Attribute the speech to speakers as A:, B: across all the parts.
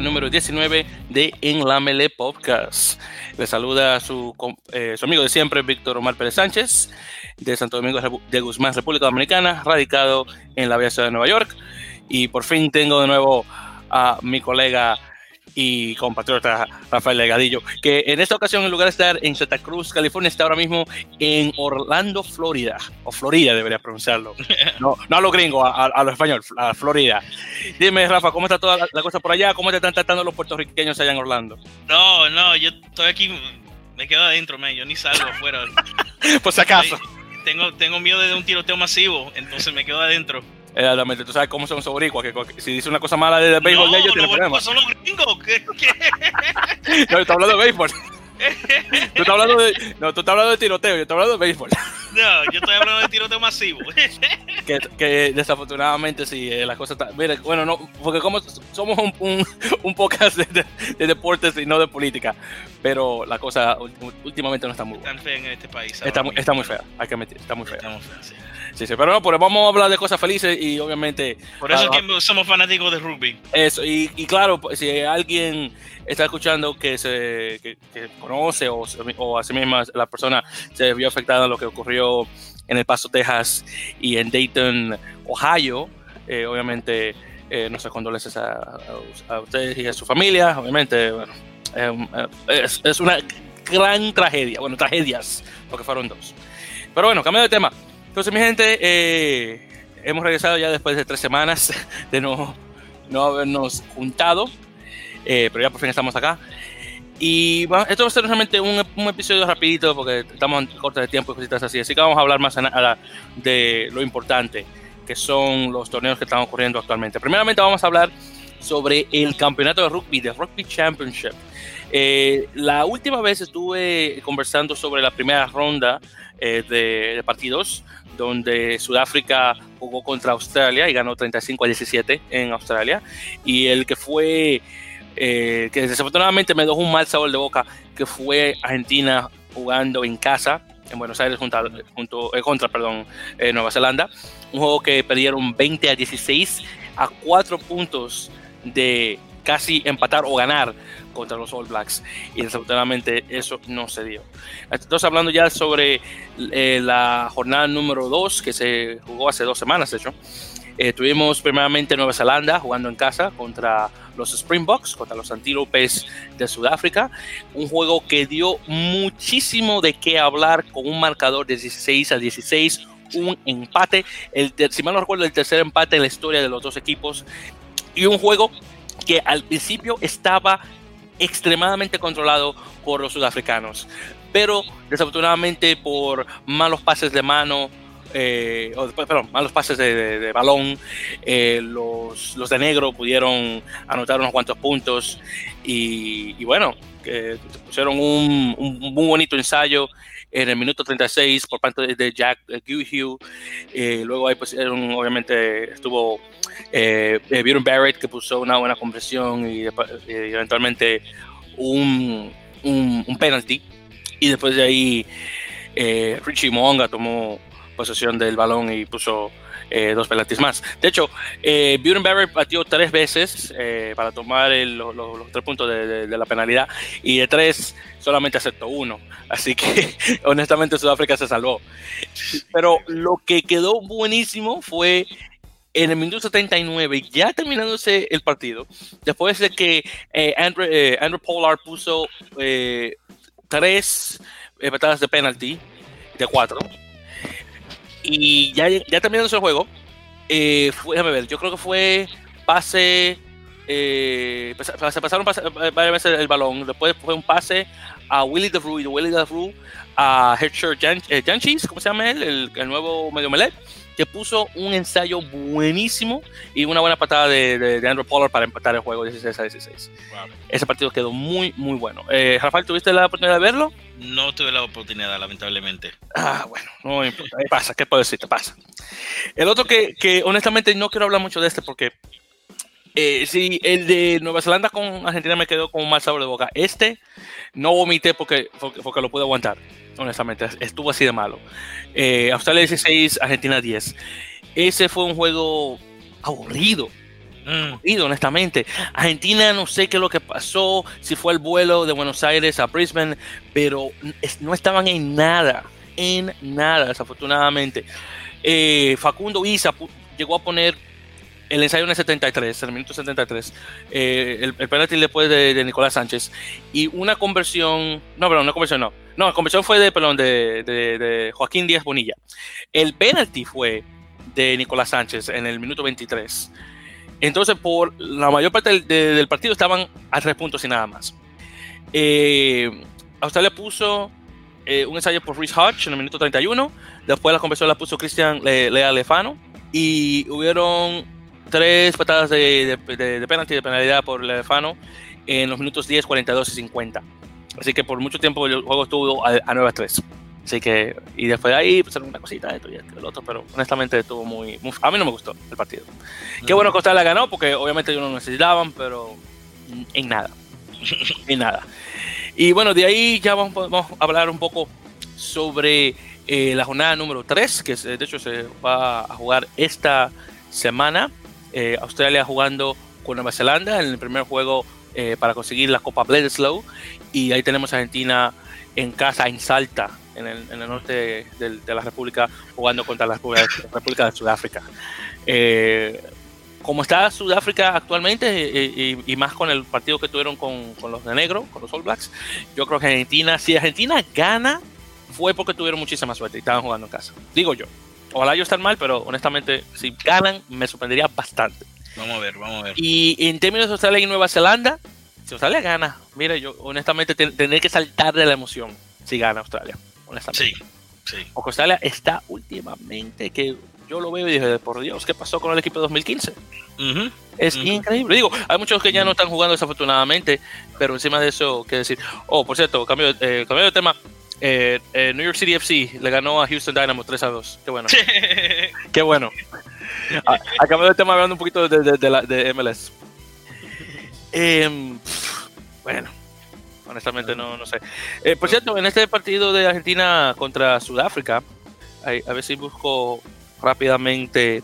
A: número 19 de En la Mele Podcast. Le saluda su, eh, su amigo de siempre, Víctor Omar Pérez Sánchez, de Santo Domingo de Guzmán, República Dominicana, radicado en la Ciudad de Nueva York. Y por fin tengo de nuevo a mi colega y compatriota Rafael Legadillo, que en esta ocasión, en lugar de estar en Santa Cruz, California, está ahora mismo en Orlando, Florida, o Florida debería pronunciarlo. No, no a los gringos, a, a los españoles, a Florida. Dime, Rafa, ¿cómo está toda la, cosa por allá? ¿Cómo te están tratando los puertorriqueños allá en Orlando?
B: No, no, yo estoy aquí, me quedo adentro, man, yo ni salgo afuera.
A: por si acaso.
B: Tengo, tengo miedo de un tiroteo masivo, entonces me quedo adentro.
A: Exactamente, tú sabes cómo son esos boricuas, que si dice una cosa mala de, béisbol,
B: no,
A: ellos tienen problemas.
B: son los gringos, ¿qué?
A: no, yo estoy hablando de béisbol. tú estás hablando de, no, tú estás hablando de tiroteo, yo estoy hablando de béisbol.
B: No, yo estoy hablando de tiroteo masivo.
A: que, que desafortunadamente sí, eh, la cosa está... Mire, bueno, no, porque como somos un, un, un podcast de, de, deportes y no de política, pero la cosa últimamente no está muy
B: buena. Está fea en este país.
A: Está, está muy fea, hay que admitir, está muy fea. Está muy fea sí. Sí, sí, pero no, pues vamos a hablar de cosas felices y obviamente...
B: Por eso es que somos fanáticos de rugby.
A: Eso, y, y claro, pues, si alguien está escuchando que se que, que conoce o, o así misma la persona se vio afectada en lo que ocurrió en El Paso, Texas y en Dayton, Ohio, eh, obviamente eh, sé condolencias a, a, a, ustedes y a su familia, obviamente, bueno, eh, es, es, una gran tragedia, bueno, tragedias, porque fueron dos. Pero bueno, cambio de tema. Entonces, mi gente, eh, hemos regresado ya después de tres semanas de no, no habernos juntado, eh, pero ya por fin estamos acá. Y bueno, esto va a ser realmente un, un, episodio rapidito porque estamos en corto de tiempo y cositas así. Así que vamos a hablar más de lo importante, que son los torneos que están ocurriendo actualmente. Primeramente vamos a hablar sobre el campeonato de rugby, de Rugby Championship. Eh, la última vez estuve conversando sobre la primera ronda eh, de, de, partidos donde Sudáfrica jugó contra Australia y ganó 35 a 17 en Australia. Y el que fue, eh, que desafortunadamente me dejó un mal sabor de boca, que fue Argentina jugando en casa en Buenos Aires junto, junto eh, contra perdón, eh, Nueva Zelanda. Un juego que perdieron 20 a 16 a 4 puntos de casi empatar o ganar contra los All Blacks y desafortunadamente eso no se dio. Entonces hablando ya sobre eh, la jornada número 2 que se jugó hace dos semanas, de hecho, eh, tuvimos primeramente Nueva Zelanda jugando en casa contra los Springboks, contra los Antílopes de Sudáfrica, un juego que dio muchísimo de qué hablar con un marcador de 16 a 16, un empate, el, si mal no recuerdo, el tercer empate en la historia de los dos equipos y un juego que al principio estaba extremadamente controlado por los sudafricanos, pero desafortunadamente por malos pases de mano, eh, perdón, malos pases de, balón, eh, los, los, de negro pudieron anotar unos cuantos puntos y, bueno, pusieron un, un, bonito ensayo en el minuto 36 por parte de Jack Guhue. Eh, luego ahí pusieron, obviamente estuvo eh, Bjorn Barrett que puso una buena compresión y, y eventualmente un, un, penalty. Y después de ahí eh, Richie Monga tomó posesión del balón y puso eh, dos penaltis más. De hecho, eh, Barrett batió tres veces eh, para tomar los, tres puntos de, la penalidad y de tres solamente aceptó uno. Así que honestamente Sudáfrica se salvó. Pero lo que quedó buenísimo fue en el minuto 79, ya terminándose el partido, después de que eh, Andrew, Andrew, Pollard puso eh, tres patadas de penalty de cuatro, y ya, ya terminándose el juego, fue, déjame ver, yo creo que fue pase, se pasaron varias veces el balón, después fue un pase a Willie DeVru y de Willie DeVru a Hersher Janchis, ¿cómo se llama él? El, el nuevo medio melee que puso un ensayo buenísimo y una buena patada de, de, de Andrew Pollard para empatar el juego 16 a 16. Wow. Ese partido quedó muy, muy bueno. Eh, Rafael, ¿tuviste la oportunidad de verlo?
B: No tuve la oportunidad, lamentablemente.
A: Ah, bueno, no importa. Ahí pasa, ¿qué puedo decirte? Pasa. El otro que, que honestamente no quiero hablar mucho de este porque Eh, sí, el de Nueva Zelanda con Argentina me quedó con un mal sabor de boca. Este no vomité porque, porque, porque lo pude aguantar, honestamente. Estuvo así de malo. Eh, Australia 16, Argentina 10. Ese fue un juego aburrido.
B: Mm.
A: Aburrido, honestamente. Argentina, no sé qué es lo que pasó, si fue el vuelo de Buenos Aires a Brisbane, pero no estaban en nada, en nada, desafortunadamente. Eh, Facundo Isa llegó a poner el ensayo en el 73, en el minuto 73, eh, el, penalti después de, Nicolás Sánchez, y una conversión, no, perdón, no conversión, no, no, la conversión fue de, perdón, de, de- Joaquín Díaz Bonilla. El penalti fue de Nicolás Sánchez en el minuto 23. Entonces, por la mayor parte del, de- del partido estaban a tres puntos y nada más. Eh, Australia puso eh, un ensayo por Rhys Hodge en el minuto 31. Después la conversión la puso Cristian Le- Lea Lefano. Y hubieron tres patadas de, penalti, de penalidad por Lefano en los minutos 10, 42 y 50. Así que por mucho tiempo el juego estuvo a, a 9 a 3. Así que, y después de ahí, pues una cosita, esto y el otro, pero honestamente estuvo muy, A mí no me gustó el partido. Qué bueno que Australia ganó, porque obviamente ellos no necesitaban, pero en nada. En nada. Y bueno, de ahí ya vamos, a hablar un poco sobre eh, la jornada número 3, que de hecho se va a jugar esta semana. Eh, Australia jugando con Nueva Zelanda en el primer juego eh, para conseguir la Copa Bledisloe. Y ahí tenemos a Argentina en casa, en Salta, en el, norte de, la República, jugando contra la República, de Sudáfrica. Eh, como está Sudáfrica actualmente, y, y más con el partido que tuvieron con, con los de negro, con los All Blacks, yo creo que Argentina, si Argentina gana, fue porque tuvieron muchísima suerte y estaban jugando en casa. Digo yo. Ojalá yo estar mal, pero honestamente, si ganan, me sorprendería bastante.
B: Vamos a ver, vamos a ver.
A: Y en términos de Australia y Nueva Zelanda, si Australia gana, mire, yo honestamente ten- tendré que saltar de la emoción si gana Australia, honestamente.
B: Sí, sí.
A: Porque Australia está últimamente que yo lo veo y dije, por Dios, ¿qué pasó con el equipo de 2015?
B: Ujú.
A: Es
B: Ujú.
A: increíble. Digo, hay muchos que ya no están jugando desafortunadamente, pero encima de eso, ¿qué decir? Oh, por cierto, cambio, de- eh, cambio de tema. Eh, eh, New York City FC le ganó a Houston Dynamo 3 a 2. Qué bueno. Qué bueno. A, a cambio de tema, hablando un poquito de, de- de la- de MLS. Em, bueno, honestamente no, no sé. Eh, por cierto, en este partido de Argentina contra Sudáfrica, a ver si busco rápidamente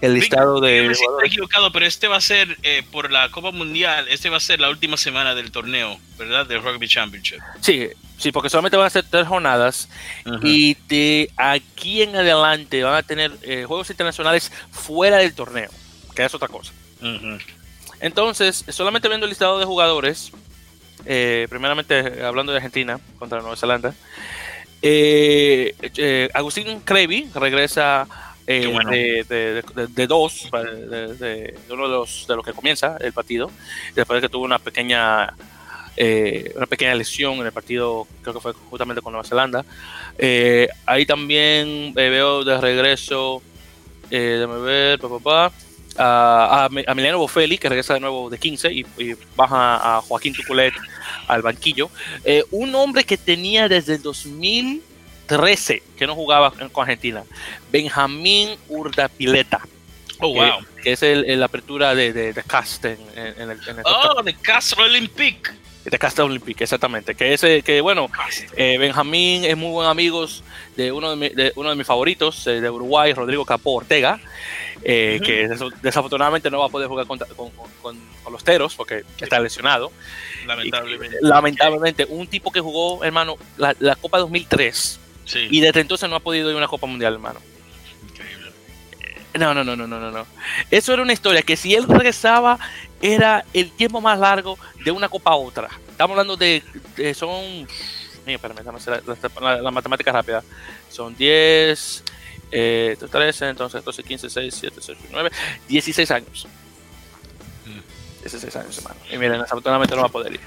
A: el listado de
B: me siento
A: jugadores.
B: equivocado, pero este va a ser eh, por la Copa Mundial, este va a ser la última semana del torneo, ¿verdad? Del Rugby Championship.
A: Sí, sí, porque solamente van a ser tres jornadas y de aquí en adelante van a tener eh, juegos internacionales fuera del torneo, que es otra cosa.
B: Ujú.
A: Entonces, solamente viendo el listado de jugadores, eh, primeramente hablando de Argentina contra Nueva Zelanda, eh, eh, Agustín Crevi regresa eh,
B: bueno.
A: de, de- de- de dos, de, uno de los, de los que comienza el partido, después de que tuvo una pequeña eh, una pequeña lesión en el partido, creo que fue justamente con Nueva Zelanda. Eh, ahí también eh, veo de regreso, eh, déjame ver, pa, pa, pa, a, a, Mi- a Emiliano Boffelli, que regresa de nuevo de 15 y, y baja a Joaquín Tuculet al banquillo. Eh, un hombre que tenía desde el 2013 que no jugaba con Argentina, Benjamín Urdapileta,
B: Oh,
A: que-
B: wow.
A: que, es la apertura de, de, de Cast en, en- el, en el
B: Oh, de Castro Olympic.
A: de Casta Olympique, exactamente. Que ese, que bueno, eh, Benjamín es muy buen amigos de uno de, mi- de uno de mis favoritos eh, de Uruguay, Rodrigo Capó Ortega, eh, que des- desafortunadamente no va a poder jugar con, con- con- con los Teros porque está lesionado.
B: Lamentablemente.
A: Y, lamentablemente, un tipo que jugó, hermano, la, la Copa 2003
B: Sí.
A: y desde entonces no ha podido ir a una Copa Mundial, hermano.
B: Increíble.
A: No, no, no, no, no, no, no. Eso era una historia que si él regresaba era el tiempo más largo de una copa a otra. Estamos hablando de, de- son, mira, espérame, la, la- la matemática rápida. Son 10, eh, 13, entonces 12, 15, 6, 7, 6, 9, 16 años.
B: Mm.
A: 16 años, hermano. Y miren, desafortunadamente no va a poder ir.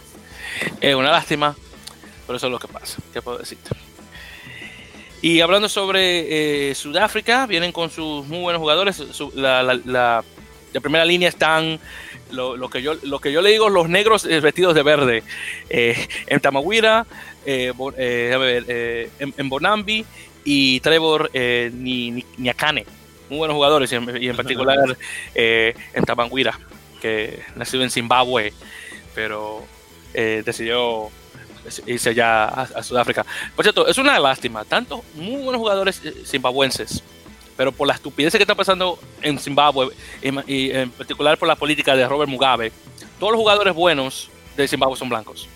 A: Es una lástima, pero eso es lo que pasa. ¿Qué puedo decirte? Y hablando sobre eh, Sudáfrica, vienen con sus muy buenos jugadores. Su- la, la- la- de primera línea están lo, lo que yo, lo que yo le digo los negros eh, vestidos de verde. Eh, en eh, ver, eh, en, en Bonambi y Trevor eh, Ni- Ni- Niakane. Muy buenos jugadores y en, y en particular eh, en Tamanguira. que nacido en Zimbabue, pero eh, decidió irse ya a, Sudáfrica. Por cierto, es una lástima, tantos muy buenos jugadores eh, zimbabuenses, pero por la estupidez que está pasando en Zimbabue, y, en particular por la política de Robert Mugabe, todos los jugadores buenos de Zimbabue son blancos.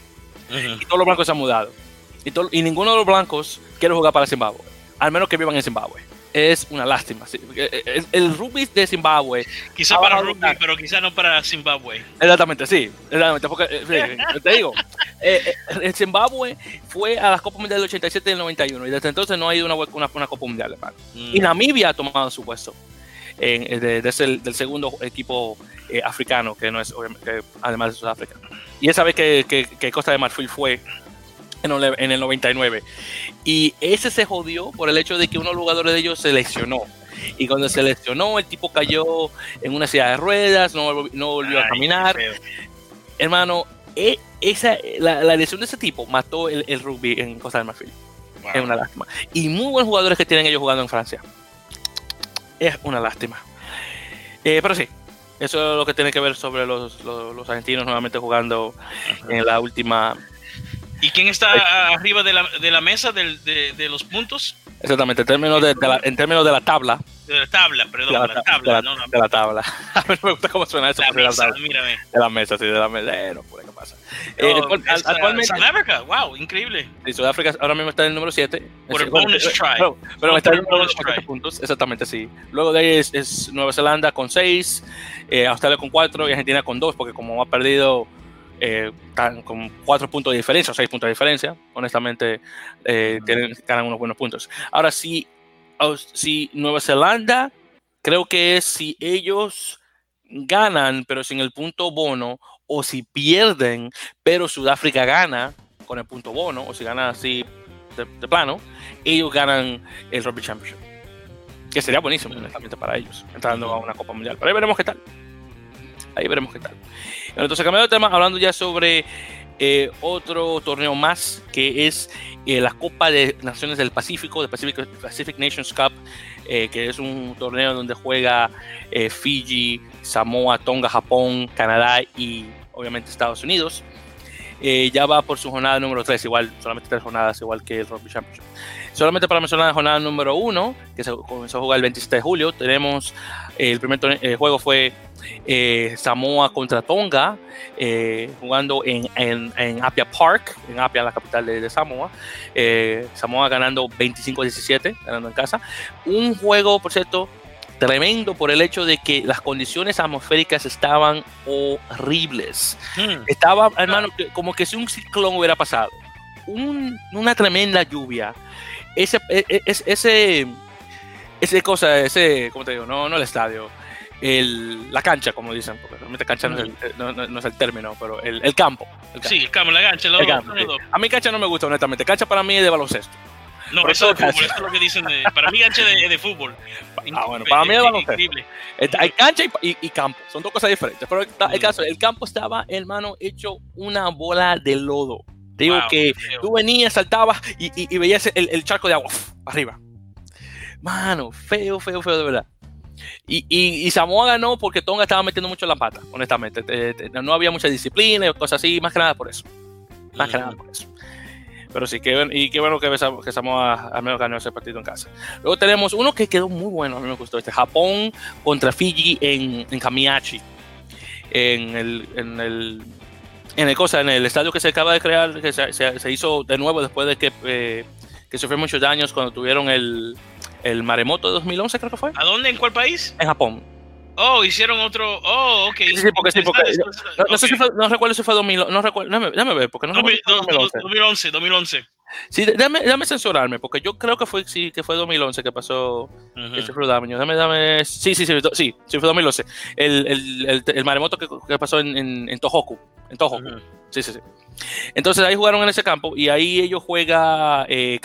A: Y todos los blancos se han mudado. Y, y ninguno de los blancos quiere jugar para Zimbabue, al menos que vivan en Zimbabue es una lástima. Eh, el, rugby de Zimbabue.
B: Quizá para rugby, pero quizá no para Zimbabue.
A: Exactamente, sí. Exactamente, porque, eh, te digo, eh, Zimbabue fue a las Copas Mundiales del 87 y del 91 y desde entonces no ha ido una, una, una Copa Mundial, hermano. Mm. Y Namibia ha tomado su puesto en, de, del segundo equipo africano, que no es, además de Sudáfrica. Y esa vez que, que, que Costa de Marfil fue en el 99. Y ese se jodió por el hecho de que uno de los jugadores de ellos se lesionó. Y cuando se lesionó, el tipo cayó en una silla de ruedas, no, volvió a caminar. Hermano, e, esa, la, lesión de ese tipo mató el, rugby en Costa del Marfil. Es una lástima. Y muy buenos jugadores que tienen ellos jugando en Francia. Es una lástima. Eh, pero sí, eso es lo que tiene que ver sobre los, los, argentinos nuevamente jugando en la última
B: ¿Y quién está arriba de la, de la mesa de, de, los puntos?
A: Exactamente, en términos de, la, en términos de la tabla.
B: De la tabla, perdón, de la, tabla. no,
A: de la tabla. A mí me gusta cómo suena eso.
B: La mesa, mírame.
A: De la mesa, sí, de la mesa. Eh, no, ¿qué pasa?
B: Eh, actualmente, Sudáfrica, wow, increíble.
A: Sí, Sudáfrica ahora mismo está en el número 7.
B: Por el bonus try.
A: Pero, pero está en el número 7 puntos, exactamente, sí. Luego de ahí es, es Nueva Zelanda con 6, eh, Australia con 4 y Argentina con 2, porque como ha perdido eh, con cuatro puntos de diferencia o seis puntos de diferencia. Honestamente, eh, tienen, ganan unos buenos puntos. Ahora, si, si Nueva Zelanda, creo que es si ellos ganan, pero sin el punto bono, o si pierden, pero Sudáfrica gana con el punto bono, o si gana así de, plano, ellos ganan el Rugby Championship. Que sería buenísimo, honestamente, para ellos, entrando a una Copa Mundial. Pero ahí veremos qué tal. Ahí veremos qué tal. Entonces, cambiando de tema, hablando ya sobre eh, otro torneo más, que es eh, la Copa de Naciones del Pacífico, de Pacific, Nations Cup, eh, que es un torneo donde juega Fiji, Samoa, Tonga, Japón, Canadá y obviamente Estados Unidos. ya va por su jornada número 3, igual, solamente tres jornadas, igual que el Rugby Championship. Solamente para mencionar la jornada número 1, que se comenzó a jugar el 27 de julio, tenemos el primer juego fue eh, Samoa contra Tonga, eh, jugando en, en, Apia Park, en Apia, la capital de, Samoa. Eh, Samoa ganando 25-17, ganando en casa. Un juego, por cierto, tremendo por el hecho de que las condiciones atmosféricas estaban horribles. Hmm. Estaba, hermano, como que si un ciclón hubiera pasado. una tremenda lluvia. Ese, e, e, ese, ese, ese cosa, ese, ¿cómo te digo? No, no el estadio el, la cancha, como dicen, porque realmente cancha no es, el, no, es el término, pero el, el campo,
B: Sí, el campo, la cancha, lo,
A: A mí cancha no me gusta, honestamente. Cancha para mí es de baloncesto.
B: No, eso, es fútbol, eso es lo que dicen. De, para mí cancha es de, de, fútbol.
A: Ah, bueno, para mí es de baloncesto. Hay cancha y, y, campo, son dos cosas diferentes. Pero el, caso, el campo estaba, hermano, hecho una bola de lodo. Te digo que tú venías, saltabas y, y, veías el, el, charco de agua arriba. Mano, feo, feo, feo de verdad. Y, y, Samoa ganó porque Tonga estaba metiendo mucho la pata, honestamente. No había mucha disciplina y cosas así, más que nada por eso. Más que nada por eso. Pero sí, que, y qué bueno que, que Samoa al menos ganó ese partido en casa. Luego tenemos uno que quedó muy bueno, a mí me gustó este, Japón contra Fiji en, en Kamiachi. En el, en el, en el cosa, en el estadio que se acaba de crear, que se, se, hizo de nuevo después de que, eh, que sufrió muchos daños cuando tuvieron el, el maremoto de 2011, creo que fue.
B: ¿A dónde? ¿En cuál país?
A: En Japón.
B: Oh, hicieron otro. Oh, ok.
A: Sí, sí porque sí, porque. No, sé si fue, no recuerdo si fue 2011. No recuerdo, déjame, déjame ver, porque no
B: 2011. 2011, 2011.
A: Sí, déjame, déjame, censurarme, porque yo creo que fue, sí, que fue 2011 que pasó uh -huh. ese daño. Dame, dame. Sí, sí, sí, sí, sí, fue 2011. El, el, el, el maremoto que, que, pasó en, en, en, Tohoku. En Tohoku. Uh -huh. Sí, sí, sí. Entonces ahí jugaron en ese campo y ahí ellos juegan eh,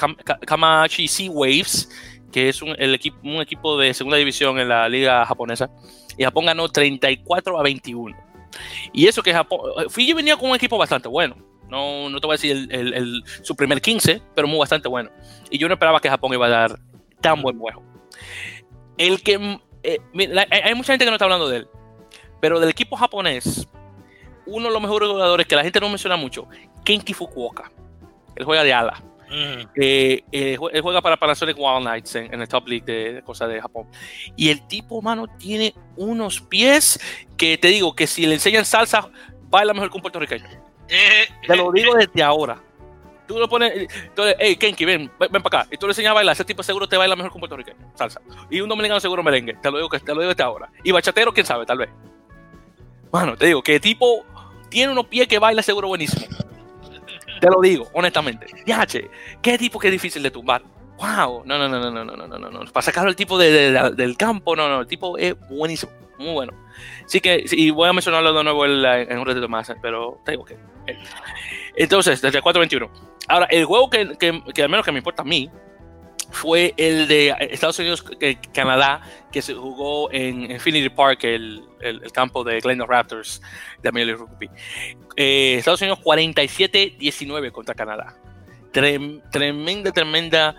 A: Kamachi Sea Waves que es un, el equipo, un equipo de segunda división en la liga japonesa, y Japón ganó 34 a 21. Y eso que Japón, Fiji venía con un equipo bastante bueno, no, no te voy a decir el, el, su primer 15, pero muy bastante bueno. Y yo no esperaba que Japón iba a dar tan buen juego. El que, eh, hay mucha gente que no está hablando de él, Pero del equipo japonés, uno de los mejores jugadores que la gente no menciona mucho, Kenki Fukuoka. Él juega de ala.
B: Ujú.
A: Eh, eh, jue- él juega para Panasonic Wild Knights en, en el Top League de, de cosas de Japón. Y el tipo, mano, tiene unos pies que te digo que si le enseñan salsa, baila mejor que un puertorriqueño.
B: Eh,
A: Te lo digo desde ahora. Tú lo pones, entonces, hey, Kenki, ven, ven, ven para acá. Y tú le enseñas a bailar, ese tipo seguro te baila mejor que un puertorriqueño, salsa. Y un dominicano seguro merengue, te lo digo, te lo digo desde ahora. Y bachatero, quién sabe, tal vez. Bueno, te digo que el tipo tiene unos pies que baila seguro buenísimo. Te lo digo, honestamente. Yache, qué tipo que difícil de tumbar. Wow, no, no, no, no, no, no, no, no, no. Para sacarlo el tipo de, de- de- del campo, no, no, el tipo es buenísimo, muy bueno. Así que, y voy a mencionarlo de nuevo en, un ratito más, pero te digo que. eh. Entonces, desde el 421. Ahora, el juego que, que, que al menos que me importa a mí fue el de Estados Unidos, Canadá, que se jugó en Infinity Park, el, el- campo de Glendale Raptors de League Rugby. Eh, Estados Unidos 47-19 contra Canadá. Trem- tremenda, tremenda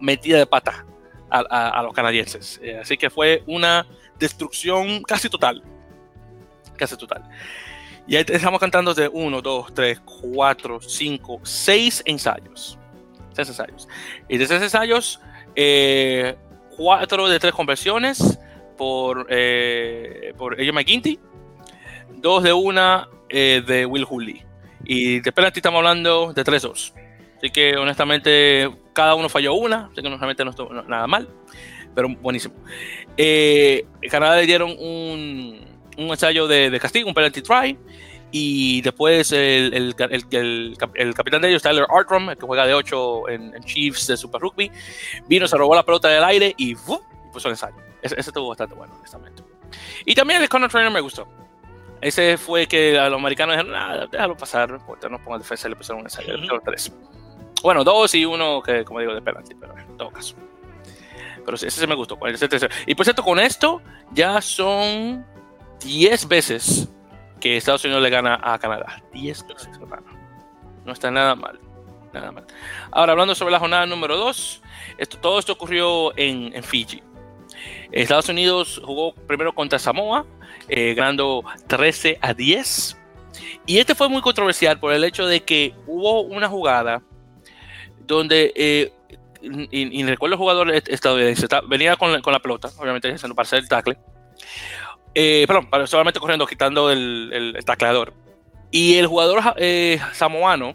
A: metida de pata a, a- a los canadienses. Eh, así que fue una destrucción casi total. Casi total. Y ahí estamos cantando de 1, 2, 3, 4, 5, 6 ensayos. 6 ensayos. Y de 6 ensayos, 4 de 3 conversiones por, eh, por McGinty, 2 de 1 de Will Hooley. Y de penalti estamos hablando de 3-2. Así que honestamente cada uno falló una, que no nada mal, pero buenísimo. Eh, Canadá le dieron un, un ensayo de, de castigo, un penalty try, y después el, el, el, capitán de ellos, Tyler Artrum, el que juega de 8 en, en Chiefs de Super Rugby, vino, se robó la pelota del aire y, ¡fu! y puso el ensayo. Ese, ese estuvo bastante bueno, honestamente. Y también el Conor Trainer me gustó. Ese fue que a los americanos dijeron, ah, déjalo pasar, no importa, no defensa, le pusieron un ensayo, tres. Bueno, dos y uno que, como digo, de penalti, pero en todo caso. Pero ese sí me gustó. 47. Y por cierto, con esto ya son 10 veces que Estados Unidos le gana a Canadá. 10 veces, hermano. No está nada mal. Nada mal. Ahora, hablando sobre la jornada número 2, esto, todo esto ocurrió en, en Fiji. Estados Unidos jugó primero contra Samoa, eh, ganando 13 a 10. Y este fue muy controversial por el hecho de que hubo una jugada donde, eh, y, y recuerdo el jugador estadounidense, está- venía con la, con la pelota, obviamente para hacer el tackle, eh, perdón, solamente corriendo, quitando el, el- el tacleador. Y el jugador eh, samoano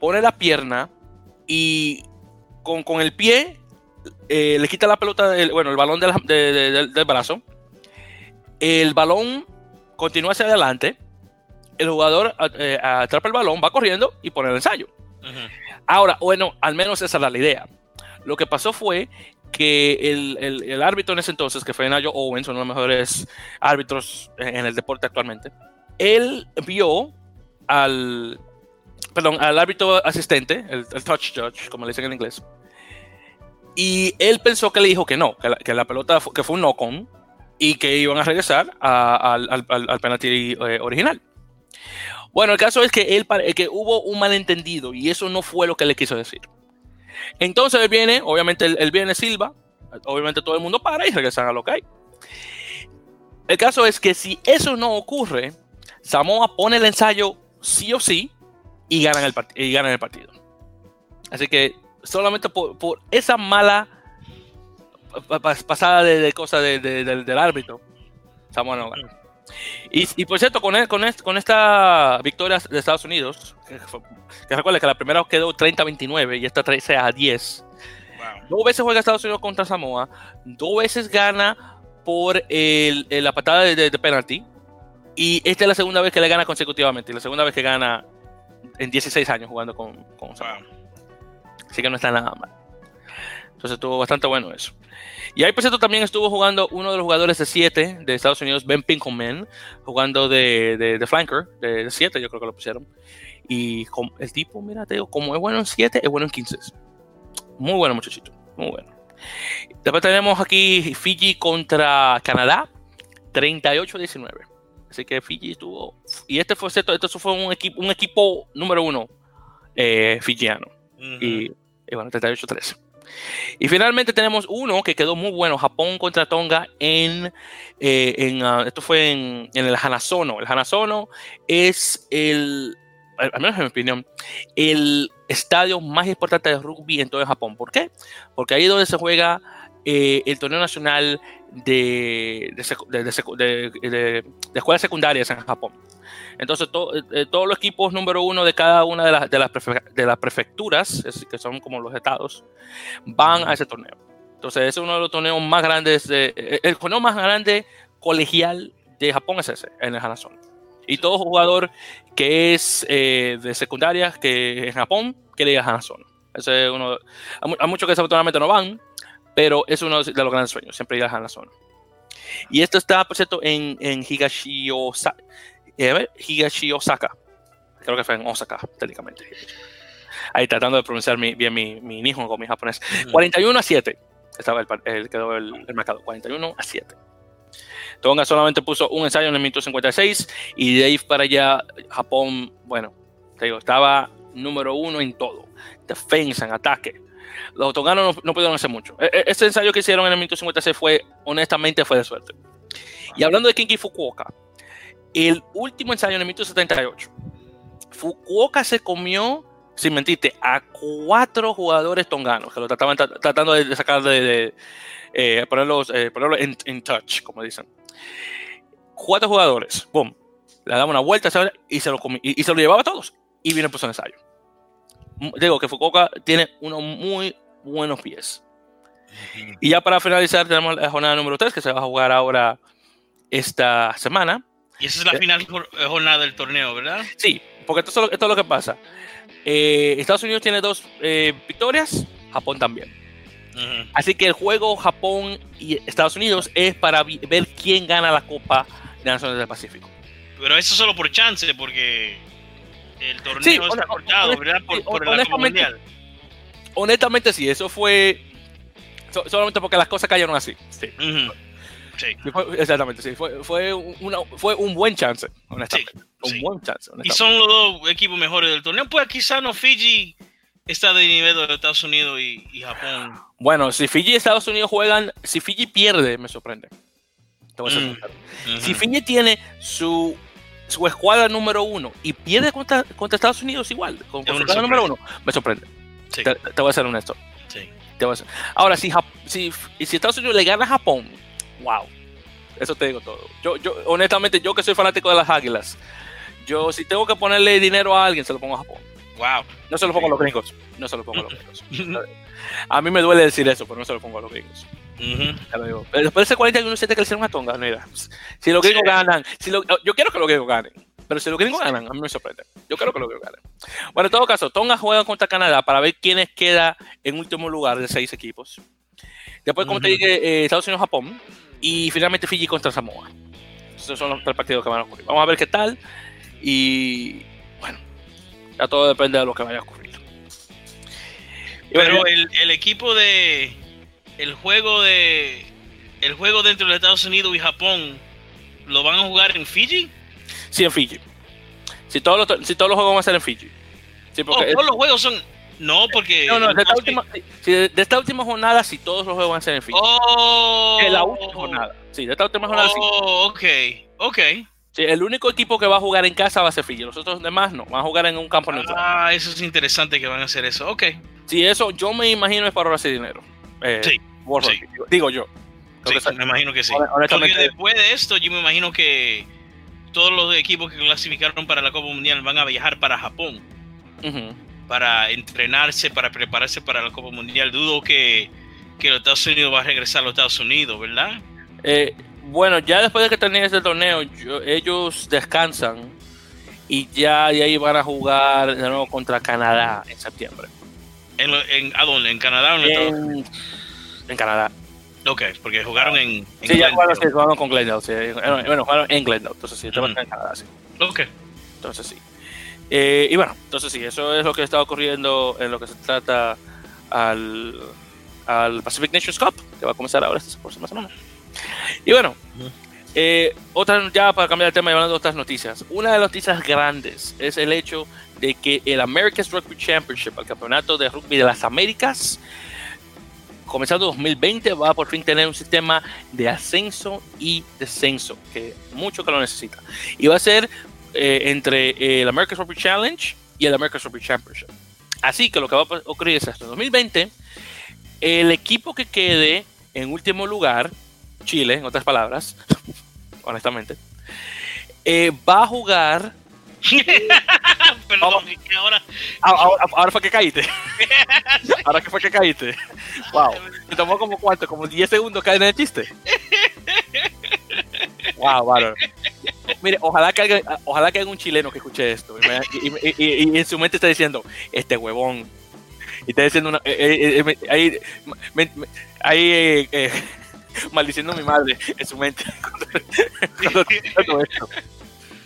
A: pone la pierna y con, con el pie eh, le quita la pelota, del- bueno, el balón de la- de- de- del, del brazo. El balón continúa hacia adelante. El jugador eh, atrapa el balón, va corriendo y pone el ensayo.
B: Ujú.
A: Ahora, bueno, al menos esa era la idea. Lo que pasó fue que el, el- el árbitro en ese entonces, que fue Nayo Owens, uno de los mejores árbitros en, el deporte actualmente, él vio al, perdón, al árbitro asistente, el, el touch judge, como le dicen en inglés, y él pensó que le dijo que no, que la, que la pelota fu- que fue un knock-on y que iban a regresar a- al, al, al- al penalti eh, original. Bueno, el caso es que, él, que hubo un malentendido y eso no fue lo que le quiso decir. Entonces viene, obviamente él viene Silva, obviamente todo el mundo para y regresan a lo que hay. El caso es que si eso no ocurre, Samoa pone el ensayo sí o sí y ganan el, y ganan el partido. Así que solamente por, esa mala pa- pa- pasada de, cosas de- de- del- del árbitro, Samoa no gana. Y, y por cierto, con, con, con esta victoria de Estados Unidos, que, que recuerda que la primera quedó 30-29 y esta 13 a 10.
B: Wow.
A: Dos veces juega Estados Unidos contra Samoa, dos veces gana por el- el- la patada de, de- de penalti. Y esta es la segunda vez que le gana consecutivamente, y la segunda vez que gana en 16 años jugando con, con Samoa.
B: Wow.
A: Así que no está nada mal. Entonces estuvo bastante bueno eso. Y ahí, por cierto, también estuvo jugando uno de los jugadores de 7 de Estados Unidos, Ben Pinkelman, jugando de, de, de flanker, de 7, yo creo que lo pusieron. Y com- el tipo, mira, te digo, como es bueno en 7, es bueno en 15. Muy bueno, muchachito. Muy bueno. Después tenemos aquí Fiji contra Canadá, 38-19. Así que Fiji estuvo. Y este fue, cierto, este fue un equipo, un equipo número uno eh, fijiano.
B: Ujú.
A: Y, y bueno, 38-13. Y finalmente tenemos uno que quedó muy bueno, Japón contra Tonga en, eh, en ah, esto fue en, en, el Hanazono. El Hanazono es el, al menos en mi opinión, el estadio más importante de rugby en todo Japón. ¿Por qué? Porque ahí es donde se juega eh, el torneo nacional de, de, escuelas secundarias en Japón. Entonces, eh, todos los equipos número uno de cada una de, las, de, las, de las prefecturas, que son como los estados, van a ese torneo. Entonces, ese es uno de los torneos más grandes, de, eh, el torneo más grande colegial de Japón es ese, en el Hanazono. Y todo jugador que es de secundaria, que en Japón, quiere ir a Hanazono. Ese es uno, hay muchos que desafortunadamente no van, pero es uno de los grandes sueños, siempre ir a zona. Y esto está, por cierto, en, en Higashi, Osaka, eh, Higashi Osaka. Creo que fue en Osaka, técnicamente. Ahí tratando de pronunciar bien mi, mi hijo con mi japonés. 41 a 7 estaba el, el quedó el, el, marcado. 41 a 7. Tonga solamente puso un ensayo en el minuto 56 y de ahí para allá Japón, bueno, te digo, estaba número uno en todo. Defensa, en ataque, los tonganos no, pudieron hacer mucho. E, este ensayo que hicieron en el minuto 56 fue, honestamente, fue de suerte. Y hablando de Kinki Fukuoka, el último ensayo en el minuto 78, Fukuoka se comió, sin mentirte, a cuatro jugadores tonganos que lo trataban tratando de sacar de, eh, ponerlos, eh, en, touch, como dicen. Cuatro jugadores, boom, le daba una vuelta y se lo y, se lo llevaba a todos. Y vino por su ensayo. Digo que Fukuoka tiene uno muy buenos pies. Y ya para finalizar, tenemos la jornada número 3 que se va a jugar ahora esta semana.
B: Y esa es la eh, final eh, jornada del torneo, ¿verdad?
A: Sí, porque esto es lo, esto es lo que pasa. Eh, Estados Unidos tiene dos victorias, Japón también. Así que el juego Japón y Estados Unidos es para ver quién gana la Copa de Naciones del Pacífico.
B: Pero eso solo por chance, porque el torneo está cortado, ¿verdad? Por, por Copa Mundial
A: honestamente sí, eso fue solamente porque las cosas cayeron así. Sí. Sí. exactamente, sí. Fue, fue, una, fue un buen chance, honestamente. un buen chance.
B: Y son los dos equipos mejores del torneo. Pues quizá no Fiji está de nivel de Estados Unidos y, Japón.
A: Bueno, si Fiji y Estados Unidos juegan, si Fiji pierde, me sorprende. Mm, si Fiji tiene su, su escuadra número uno y pierde contra, contra Estados Unidos igual, con, su escuadra número uno, me sorprende. Te, voy a ser honesto. Sí. Ahora, si, si, si Estados Unidos le gana a Japón, wow. Eso te digo todo. Yo, yo, honestamente, yo que soy fanático de las águilas, yo si tengo que ponerle dinero a alguien, se lo pongo a Japón.
B: Wow.
A: No se lo pongo a los gringos. No se lo pongo a los gringos. a mí me duele decir eso, pero no se lo pongo a los gringos. Pero después de ese 41 7 que le hicieron a Tonga, mira, si los gringos ganan, si lo, yo quiero que los gringos ganen. Pero si los gringos ganan, a mí me sorprende. Yo creo que los gringos ganen. Bueno, en todo caso, Tonga juega contra Canadá para ver quiénes queda en último lugar de seis equipos. Después, como te dije, eh, Estados Unidos, Japón. Y finalmente Fiji contra Samoa. Esos son los tres partidos que van a ocurrir. Vamos a ver qué tal. Y bueno, ya todo depende de lo que vaya a ocurrir.
B: Pero el, el equipo de. El juego de. El juego dentro de Estados Unidos y Japón. ¿Lo van a jugar en Fiji?
A: Sí, en Fiji. Si todos los, si todos los juegos van a ser en Fiji.
B: Sí, porque oh, todos los juegos son. No, porque.
A: No, no, de esta, última, de, esta última jornada, si todos los juegos van a ser en Fiji.
B: Oh.
A: De la última jornada. Sí, de esta última jornada,
B: oh, ok, ok.
A: Sí, el único equipo que va a jugar en casa va a ser Fiji. Los otros demás no. Van a jugar en un campo neutral.
B: Ah, eso es interesante que van a hacer eso. Ok.
A: Sí, eso yo me imagino es para ahorrarse dinero. Eh, sí, sí. Digo yo.
B: Sí, me imagino que sí. Porque después de esto, yo me imagino que todos los equipos que clasificaron para la Copa Mundial van a viajar para Japón para entrenarse, para prepararse para la Copa Mundial. Dudo que, que los Estados Unidos va a regresar a los Estados Unidos, ¿verdad?
A: Eh, bueno, ya después de que termine este torneo, ellos descansan y ya de ahí van a jugar de nuevo contra Canadá en septiembre.
B: ¿En, en, ¿A dónde? ¿En Canadá o en,
A: en Canadá.
B: Ok, porque jugaron en.
A: en sí, ya jugaron, sí, jugaron con Glendale. Sí. Bueno, jugaron en Glendale, entonces sí, estaban en Canadá, sí.
B: Ok.
A: Entonces sí. Eh, y bueno, entonces sí, eso es lo que está ocurriendo en lo que se trata al, al Pacific Nations Cup, que va a comenzar ahora esta próxima semana. Y bueno, eh, otra, ya para cambiar el tema y hablando de otras noticias, una de las noticias grandes es el hecho de que el America's Rugby Championship, el campeonato de rugby de las Américas, comenzando 2020, va a por fin tener un sistema de ascenso y descenso, que mucho que lo necesita. Y va a ser eh, entre el American Rugby Challenge y el American Rugby Championship. Así que lo que va a ocurrir es hasta 2020, el equipo que quede en último lugar, Chile, en otras palabras, honestamente, eh, va a jugar
B: Perdón, ahora...
A: ahora... fue que caíste. ahora que fue que caíste. Wow. Me tomó como cuánto, como 10 segundos caer en el chiste. Wow, bueno. Mire, ojalá que haya, ojalá que haya un chileno que escuche esto y, en su mente está diciendo, este huevón. Y está diciendo una, eh, eh, eh, ahí, ahí maldiciendo a mi madre en su mente. cuando, esto.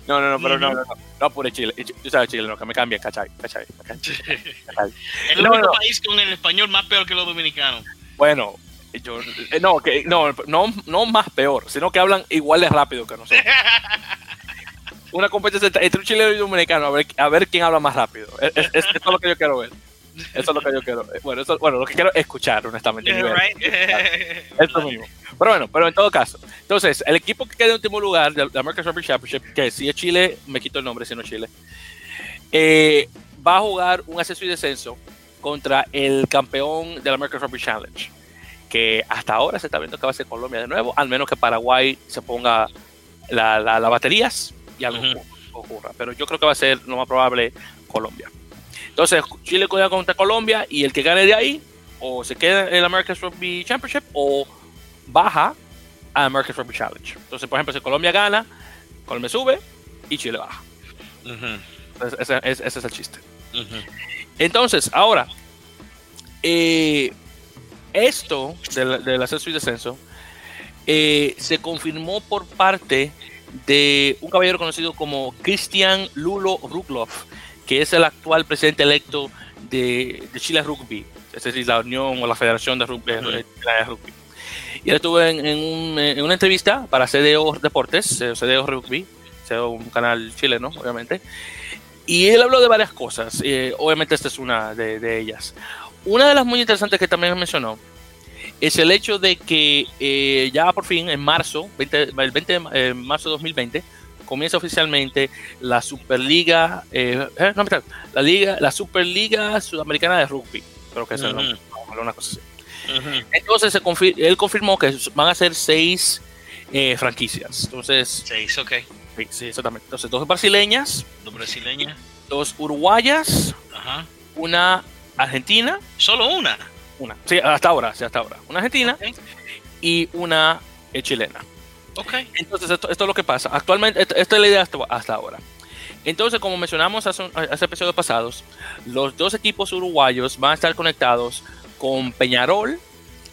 A: No, no, no, pero no, no, no, no pure Chile. Tú sabes Chile, no, que me cambia, ¿cachai? ¿cachai?
B: ¿cachai? El único país con el español más peor que los dominicanos.
A: Bueno, yo, eh, no, que, no, no, no más peor, sino que hablan igual de rápido que nosotros. Una competencia entre un chileno y un dominicano, a ver, a ver quién habla más rápido. Es, es, es, es lo que yo quiero ver. Eso es lo que yo quiero. Eh, bueno, eso, bueno lo que quiero es escuchar, honestamente. Eso mismo. Pero bueno, pero en todo caso. Entonces, el equipo que queda en último lugar de la American Rugby Championship, que si es Chile, me quito el nombre si no es Chile, eh, va a jugar un ascenso y descenso contra el campeón de la American Rugby Challenge. Que hasta ahora se está viendo que va a ser Colombia de nuevo, al menos que Paraguay se ponga las la, baterías y algo ocurra. Pero yo creo que va a ser lo más probable Colombia. Entonces, Chile juega contra Colombia y el que gane de ahí, o se queda en el American Rugby Championship o baja a American Rugby Challenge. Entonces, por ejemplo, si Colombia gana, Colombia sube y Chile baja. ese, es el chiste. Entonces, ahora, eh, esto del, ascenso y descenso eh, se confirmó por parte de un caballero conocido como Christian Lulo Ruglov, que es el actual presidente electo de, Chile Rugby, es decir, la Unión o la Federación de Rugby. Y él estuvo en, una entrevista para CDO Deportes, CDO Rugby, un canal chileno, obviamente. Y él habló de varias cosas, eh, obviamente esta es una de, ellas. Una de las muy interesantes que también mencionó es el hecho de que eh, ya por fin, en marzo, el 20 de marzo de 2020, comienza oficialmente la Superliga, eh, eh no, la Liga, la Superliga Sudamericana de Rugby, creo que es el nombre, una cosa así. Entonces él confirmó que van a ser seis eh, franquicias. Entonces,
B: seis, ok.
A: Sí, exactamente. Entonces, dos brasileñas,
B: dos brasileñas,
A: dos uruguayas, una argentina.
B: ¿Solo una?
A: Una. Sí, hasta ahora, sí, hasta ahora. Una argentina y una eh, chilena. Entonces, esto, esto, es lo que pasa. Actualmente, esta, es la idea hasta, ahora. Entonces, como mencionamos hace, hace episodios pasados, los dos equipos uruguayos van a estar conectados con Peñarol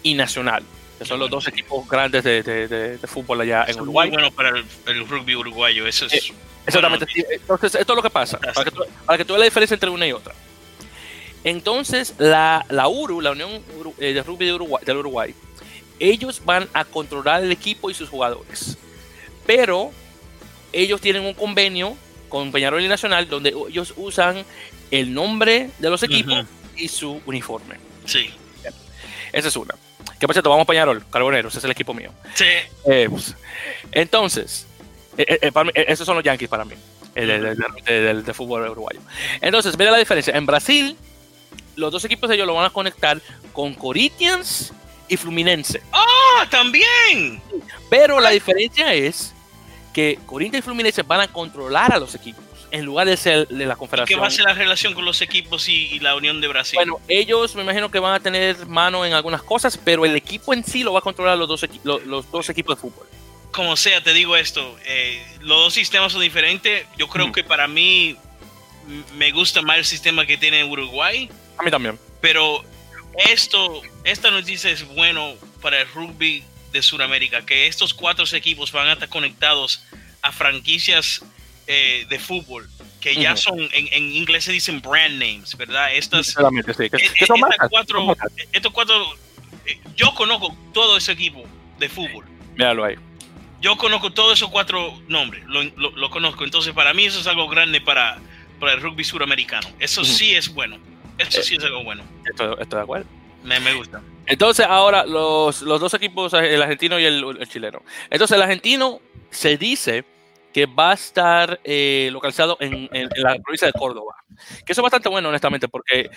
A: y Nacional, que son los dos equipos grandes de, de, fútbol allá en Uruguay.
B: bueno para el, rugby uruguayo, eso es. Eh,
A: exactamente. Entonces, esto es lo que pasa, para que, tú, para que tú veas la diferencia entre una y otra. Entonces, la, la URU, la Unión eh, de Rugby de Uruguay, del Uruguay, ellos van a controlar el equipo y sus jugadores. Pero ellos tienen un convenio con Peñarol y Nacional donde ellos usan el nombre de los equipos y su uniforme.
B: Sí.
A: Esa es una. ¿Qué pasa? Vamos Peñarol, Carboneros, ese es el equipo mío.
B: Sí.
A: Eh, pues, entonces, eh, eh, esos son los Yankees para mí, del de, fútbol uruguayo. Entonces, mira la diferencia. En Brasil, los dos equipos de ellos lo van a conectar con Corinthians y Fluminense.
B: ¡Ah! ¡También!
A: Pero la diferencia es que Corinthians y Fluminense van a controlar a los equipos en lugar de ser de la confederación.
B: ¿Qué va a ser la relación con los equipos y, la Unión de Brasil?
A: Bueno, ellos me imagino que van a tener mano en algunas cosas, pero el equipo en sí lo va a controlar los dos, los, dos equipos de fútbol.
B: Como sea, te digo esto, eh, los dos sistemas son diferentes. Yo creo que para mí me gusta más el sistema que tiene Uruguay.
A: A mí también.
B: Pero esto, esta noticia es bueno para el rugby de Sudamérica, que estos cuatro equipos van a estar conectados a franquicias eh, de fútbol que ya son, en, inglés se dicen brand names, ¿verdad? Estas, sí,
A: que, son
B: cuatro, estos cuatro, eh, yo conozco todo ese equipo de fútbol.
A: Míralo ahí.
B: Yo conozco todos esos cuatro nombres, lo, lo, conozco. Entonces, para mí eso es algo grande para, para el rugby suramericano. Eso sí es bueno. Eso sí es algo bueno.
A: Estoy, de acuerdo.
B: Me, me, gusta.
A: Entonces, ahora los, dos equipos, el argentino y el, chileno. Entonces, el argentino se dice que va a estar eh, localizado en, la provincia de Córdoba. Que eso es bastante bueno, honestamente, porque,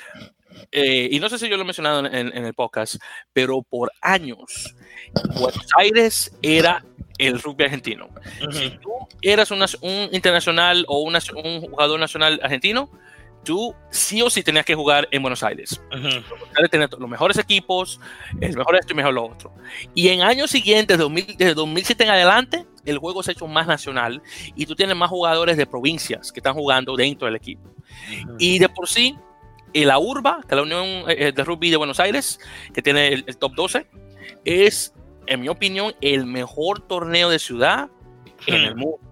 A: eh, y no sé si yo lo he mencionado en, el podcast, pero por años, Buenos Aires era el rugby argentino. Si tú eras un internacional o un jugador nacional argentino, tú sí o sí tenías que jugar en Buenos Aires. Tener los mejores equipos, el mejor esto y mejor lo otro. Y en años siguientes, desde 2007 en adelante, el juego se ha hecho más nacional y tú tienes más jugadores de provincias que están jugando dentro del equipo. Y de por sí, la URBA, que es la Unión eh, eh, de Rugby de Buenos Aires, que tiene el, top 12, es, en mi opinión, el mejor torneo de ciudad en el mundo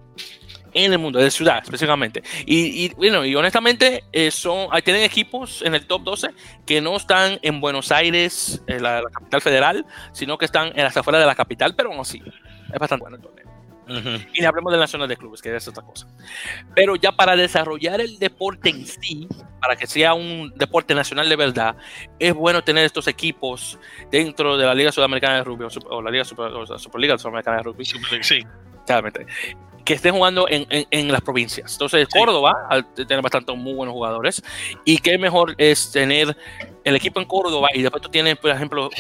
A: en el mundo, de ciudad específicamente. Y, bueno, y honestamente, eh, son, tienen equipos en el top 12 que no están en Buenos Aires, en la, capital federal, sino que están en las afueras de la capital, pero aún así, es bastante bueno el torneo. Y hablemos del Nacional de Clubes, que es otra cosa. Pero ya para desarrollar el deporte en sí, para que sea un deporte nacional de verdad, es bueno tener estos equipos dentro de la Liga Sudamericana de Rugby o, la Liga Super, Superliga Sudamericana de Rugby. sí. Claramente que estén jugando en, en, las provincias. Entonces, Córdoba tiene bastante muy buenos jugadores. Y qué mejor es tener el equipo en Córdoba y después tú tienes, por ejemplo,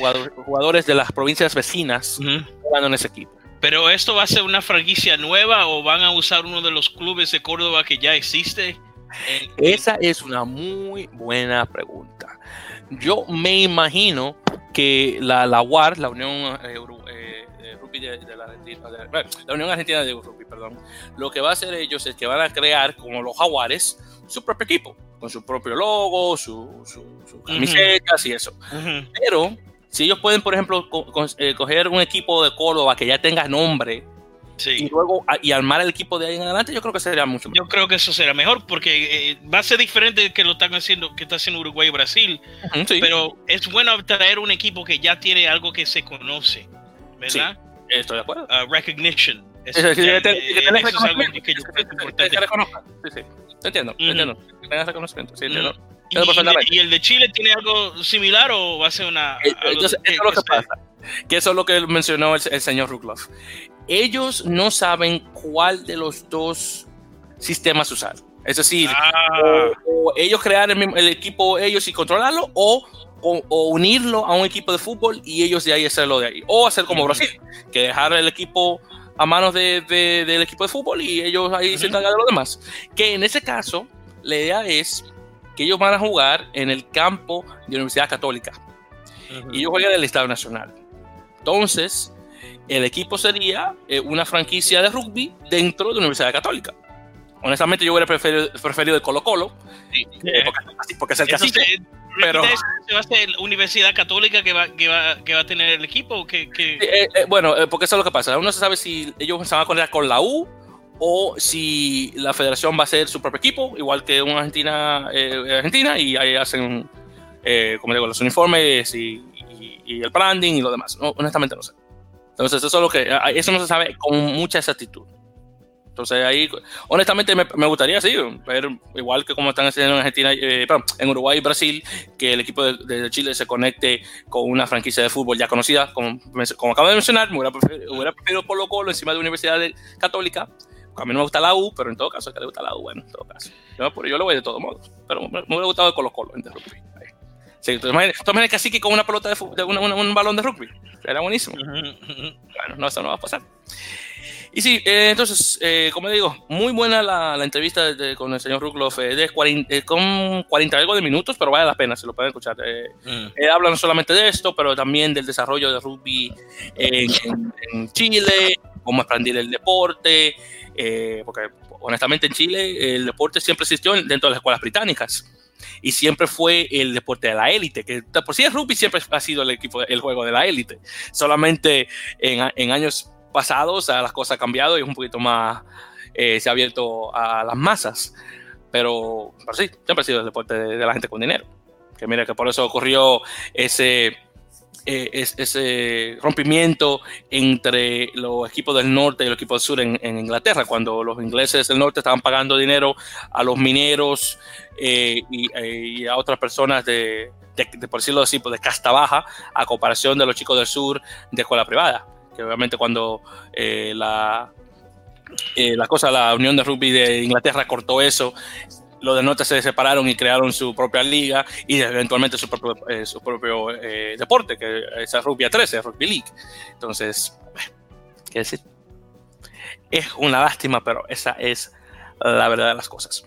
A: jugadores, de las provincias vecinas jugando en ese equipo.
B: Pero esto va a ser una franquicia nueva o van a usar uno de los clubes de Córdoba que ya existe?
A: Esa es una muy buena pregunta. Yo me imagino que la, la UAR, la Unión De, la, Argentina, la Unión Argentina de Rugby, perdón, lo que va a hacer ellos es que van a crear, como los jaguares, su propio equipo, con su propio logo, sus su, camisetas y eso. Pero si ellos pueden, por ejemplo, eh, coger un equipo de Córdoba que ya tenga nombre y luego y armar el equipo de ahí en adelante, yo creo que sería mucho
B: mejor. Yo creo que eso será mejor porque eh, va a ser diferente que lo están haciendo, que está haciendo Uruguay y Brasil. Pero es bueno traer un equipo que ya tiene algo que se conoce, ¿verdad?
A: Estoy de acuerdo.
B: Uh, recognition.
A: Es, es, que, que, que, tenés reconocimiento. Que, yo que, que reconozcan. Sí, sí. Entiendo, mm. entiendo. Que tengas reconocimiento. Sí, entiendo. Mm.
B: ¿Y, ¿Y, el de Chile tiene algo similar o va a ser una.?
A: Eh, entonces, eso es lo que pasa. Que eso es lo que mencionó el, el señor Rukloff. Ellos no saben cuál de los dos sistemas usar. Es decir, ah. o, o, ellos crear el, el, equipo ellos y controlarlo, o o, unirlo a un equipo de fútbol y ellos de ahí hacerlo de ahí. O hacer como Brasil, que dejar el equipo a manos de, del equipo de fútbol y ellos ahí se encargan de lo demás. Que en ese caso, la idea es que ellos van a jugar en el campo de la Universidad Católica. Y ellos juegan del Estado Nacional. Entonces, el equipo sería eh, una franquicia de rugby dentro de la Universidad Católica. Honestamente, yo hubiera preferido, preferido el Colo Colo, sí. eh, porque, porque, es el cacique
B: pero va a ser Universidad Católica que va, que va, que va a tener el equipo que, que...
A: Eh, eh, bueno eh, porque eso es lo que pasa. Uno se sabe si ellos se van a conectar con la U o si la federación va a ser su propio equipo igual que una Argentina Argentina y ahí hacen como digo los uniformes y, y, el branding y lo demás. Honestamente no sé. Entonces eso es lo que eso no se sabe con mucha exactitud entonces ahí, honestamente, me, gustaría, sí, ver igual que como están haciendo en Argentina, eh, en Uruguay y Brasil, que el equipo de, Chile se conecte con una franquicia de fútbol ya conocida, como, como acabo de mencionar, me hubiera preferido, hubiera preferido Colo Colo encima de Universidad Católica. A mí no me gusta la U, pero en todo caso, que le gusta la U, bueno, en todo caso. Yo, yo lo voy de todos modos, pero me, hubiera gustado Colo Colo en rugby. Sí, entonces, casi que con una pelota de, fútbol, de un balón de rugby. Era buenísimo. Bueno, no, eso no va a pasar. Y sí, eh, entonces, eh, como digo, muy buena la, la entrevista con el señor Rukloff, eh, de 40, con 40 algo de minutos, pero vale la pena, se lo pueden escuchar. Mm. habla no solamente de esto, pero también del desarrollo de rugby en, en, Chile, cómo expandir el deporte, porque honestamente en Chile el deporte siempre existió dentro de las escuelas británicas y siempre fue el deporte de la élite, que por sí el rugby siempre ha sido el equipo, el juego de la élite. Solamente en, en años pasados las cosas han cambiado y es un poquito más, eh, se ha abierto a las masas. Pero, pero sí, siempre ha sido el deporte de, la gente con dinero. Que mira que por eso ocurrió ese, eh, ese rompimiento entre los equipos del norte y los equipos del sur en, Inglaterra, cuando los ingleses del norte estaban pagando dinero a los mineros eh, y, a otras personas de, por decirlo así, pues, de casta baja, a comparación de los chicos del sur de escuela privada. Obviamente cuando la, la cosa, la Unión de Rugby de Inglaterra cortó eso, los del norte se separaron y crearon su propia liga y eventualmente su propio, eh, su propio eh, deporte, que es el Rugby 13, Rugby League. Entonces, ¿qué decir? Es una lástima, pero esa es la verdad de las cosas.